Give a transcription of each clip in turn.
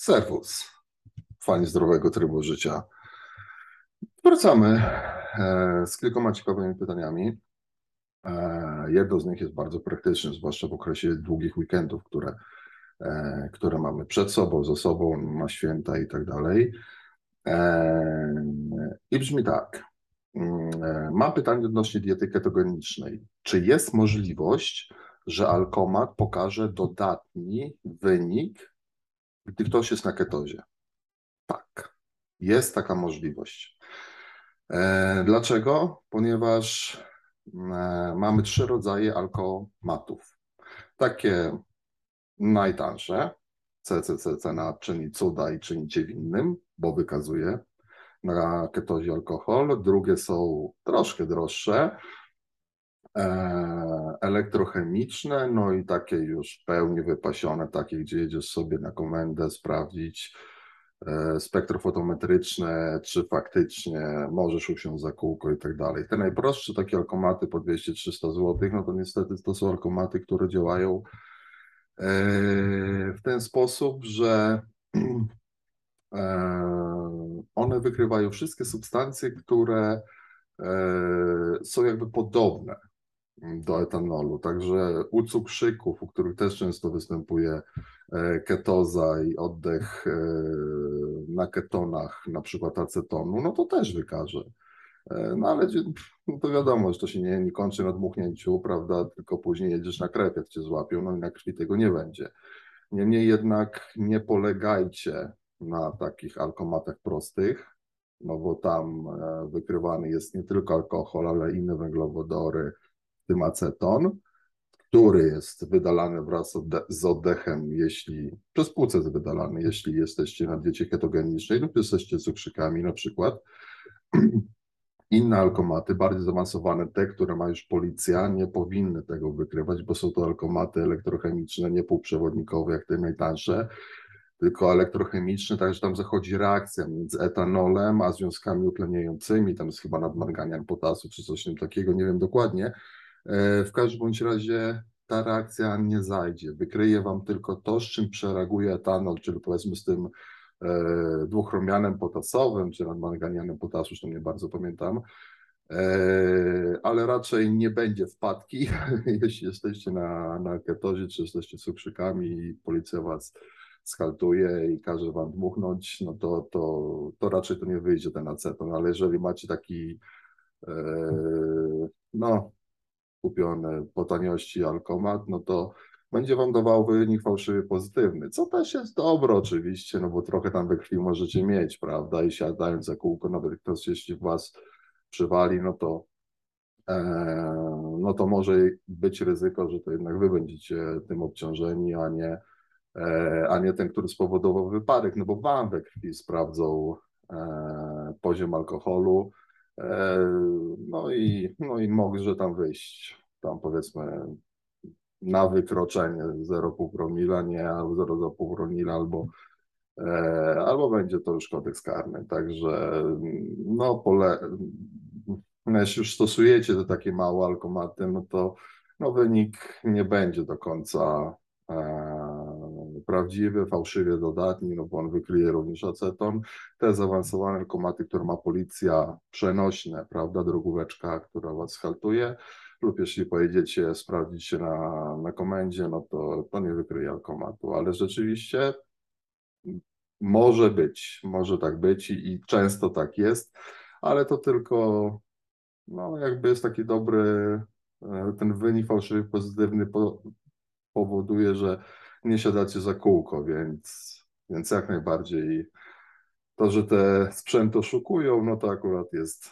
Serwus. Fani zdrowego trybu życia. Wracamy e, z kilkoma ciekawymi pytaniami. E, jedno z nich jest bardzo praktyczne, zwłaszcza w okresie długich weekendów, które, e, które mamy przed sobą, za sobą, na święta i tak dalej. I brzmi tak. Mm, mam pytanie odnośnie diety ketogenicznej. Czy jest możliwość, że alkomat pokaże dodatni wynik gdy ktoś jest na ketozie. Tak, jest taka możliwość. E, dlaczego? Ponieważ e, mamy trzy rodzaje alkomatów. Takie najtańsze, CCCC na czyni cuda i czyni cię winnym, bo wykazuje na ketozie alkohol. Drugie są troszkę droższe, elektrochemiczne, no i takie już pełnie wypasione, takie, gdzie jedziesz sobie na komendę sprawdzić e, spektrofotometryczne, czy faktycznie możesz usiąść za kółko i tak dalej. Te najprostsze takie alkomaty po 200-300 zł, no to niestety to są alkomaty, które działają e, w ten sposób, że one wykrywają wszystkie substancje, które są jakby podobne do etanolu. Także u cukrzyków, u których też często występuje e, ketoza i oddech e, na ketonach, na przykład acetonu, no to też wykaże. E, no ale no to wiadomo, że to się nie, nie kończy na dmuchnięciu, prawda, tylko później jedziesz na krew, jak cię złapią, no i na krwi tego nie będzie. Niemniej jednak nie polegajcie na takich alkomatach prostych, no bo tam wykrywany jest nie tylko alkohol, ale inne węglowodory, tym aceton, który jest wydalany wraz z oddechem, jeśli przez płuce jest wydalany, jeśli jesteście na diecie ketogenicznej lub jesteście cukrzykami na przykład. Inne alkomaty, bardziej zaawansowane, te, które ma już policja, nie powinny tego wykrywać, bo są to alkomaty elektrochemiczne, nie półprzewodnikowe, jak te najtańsze, tylko elektrochemiczne, także tam zachodzi reakcja między etanolem a związkami utleniającymi, tam jest chyba nadmanganian potasu czy coś takiego, nie wiem dokładnie, w każdym bądź razie ta reakcja nie zajdzie. Wykryje wam tylko to, z czym przereaguje etanol, czyli powiedzmy z tym e, dwuchromianem potasowym, czy manganianem potasu, już to nie bardzo pamiętam, e, ale raczej nie będzie wpadki, jeśli jesteście na, na ketozie, czy jesteście cukrzykami i policja was skaltuje i każe wam dmuchnąć, no to, to, to raczej to nie wyjdzie ten aceton, ale jeżeli macie taki no kupiony po taniości alkomat, no to będzie wam dawał wynik fałszywy pozytywny, co też jest dobre oczywiście, no bo trochę tam we krwi możecie mieć, prawda, i siadając za kółko, nawet ktoś jeśli was przywali, no to e, no to może być ryzyko, że to jednak wy będziecie tym obciążeni, a nie, e, a nie ten, który spowodował wypadek, no bo wam we krwi sprawdzą e, poziom alkoholu, no i, no i może tam wyjść, tam powiedzmy na wykroczenie 0,5 promila, nie, albo 0,5 promila, albo, e, albo będzie to już kodeks karny. Także no pole, jeśli już stosujecie te takie małe alkomaty, no to no, wynik nie będzie do końca e, prawdziwy, fałszywie dodatni, no bo on wykryje również aceton. Te zaawansowane alkomaty, które ma policja przenośne, prawda, drogóweczka, która was haltuje, lub jeśli pojedziecie sprawdzić się na, na komendzie, no to, to nie wykryje alkomatu, ale rzeczywiście może być, może tak być i, i często tak jest, ale to tylko no jakby jest taki dobry, e, ten wynik fałszywy pozytywny po, powoduje, że nie siadacie za kółko, więc, więc jak najbardziej to, że te sprzęty oszukują, no to akurat jest,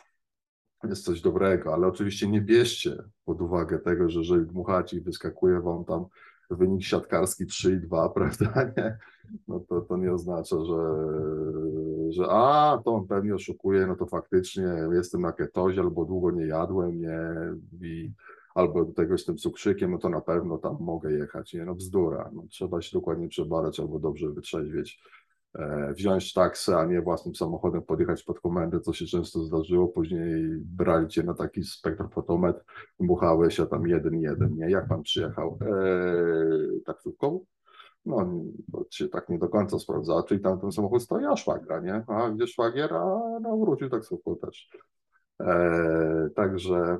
jest coś dobrego, ale oczywiście nie bierzcie pod uwagę tego, że jeżeli dmuchacie i wyskakuje wam tam wynik siatkarski 3,2, prawda, nie? no to, to nie oznacza, że, że a, to on pewnie oszukuje, no to faktycznie jestem na ketozie albo długo nie jadłem, nie, i albo do tego jestem cukrzykiem, no to na pewno tam mogę jechać. Nie, no bzdura. No, trzeba się dokładnie przebadać albo dobrze wytrzeźwieć, e, wziąć taksę, a nie własnym samochodem podjechać pod komendę, co się często zdarzyło. Później brali cię na taki spektrofotometr, buchałeś, a tam jeden, jeden, nie? Jak pan przyjechał? E, taksówką? no to się tak nie do końca sprawdza, czyli tam ten samochód stoi, a szwagra, nie? A gdzie szwagier, a no wrócił taksówką też. E, także,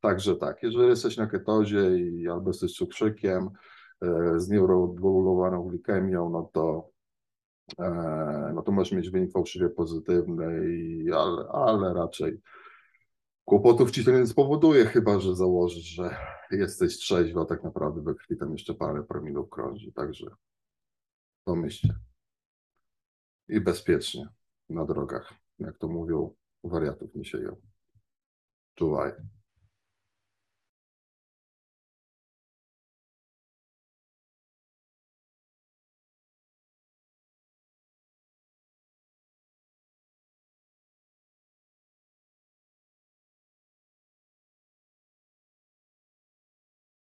także tak, jeżeli jesteś na ketozie i albo jesteś cukrzykiem e, z neurodegulowaną glikemią, no to e, no to możesz mieć wynik fałszywie pozytywny, ale, ale raczej kłopotów ci to nie spowoduje, chyba że założysz, że jesteś trzeźwy, a tak naprawdę we krwi tam jeszcze parę promilów krąży, także pomyślcie. I bezpiecznie na drogach, jak to mówią, wariatów nie sieją. Czuwaj.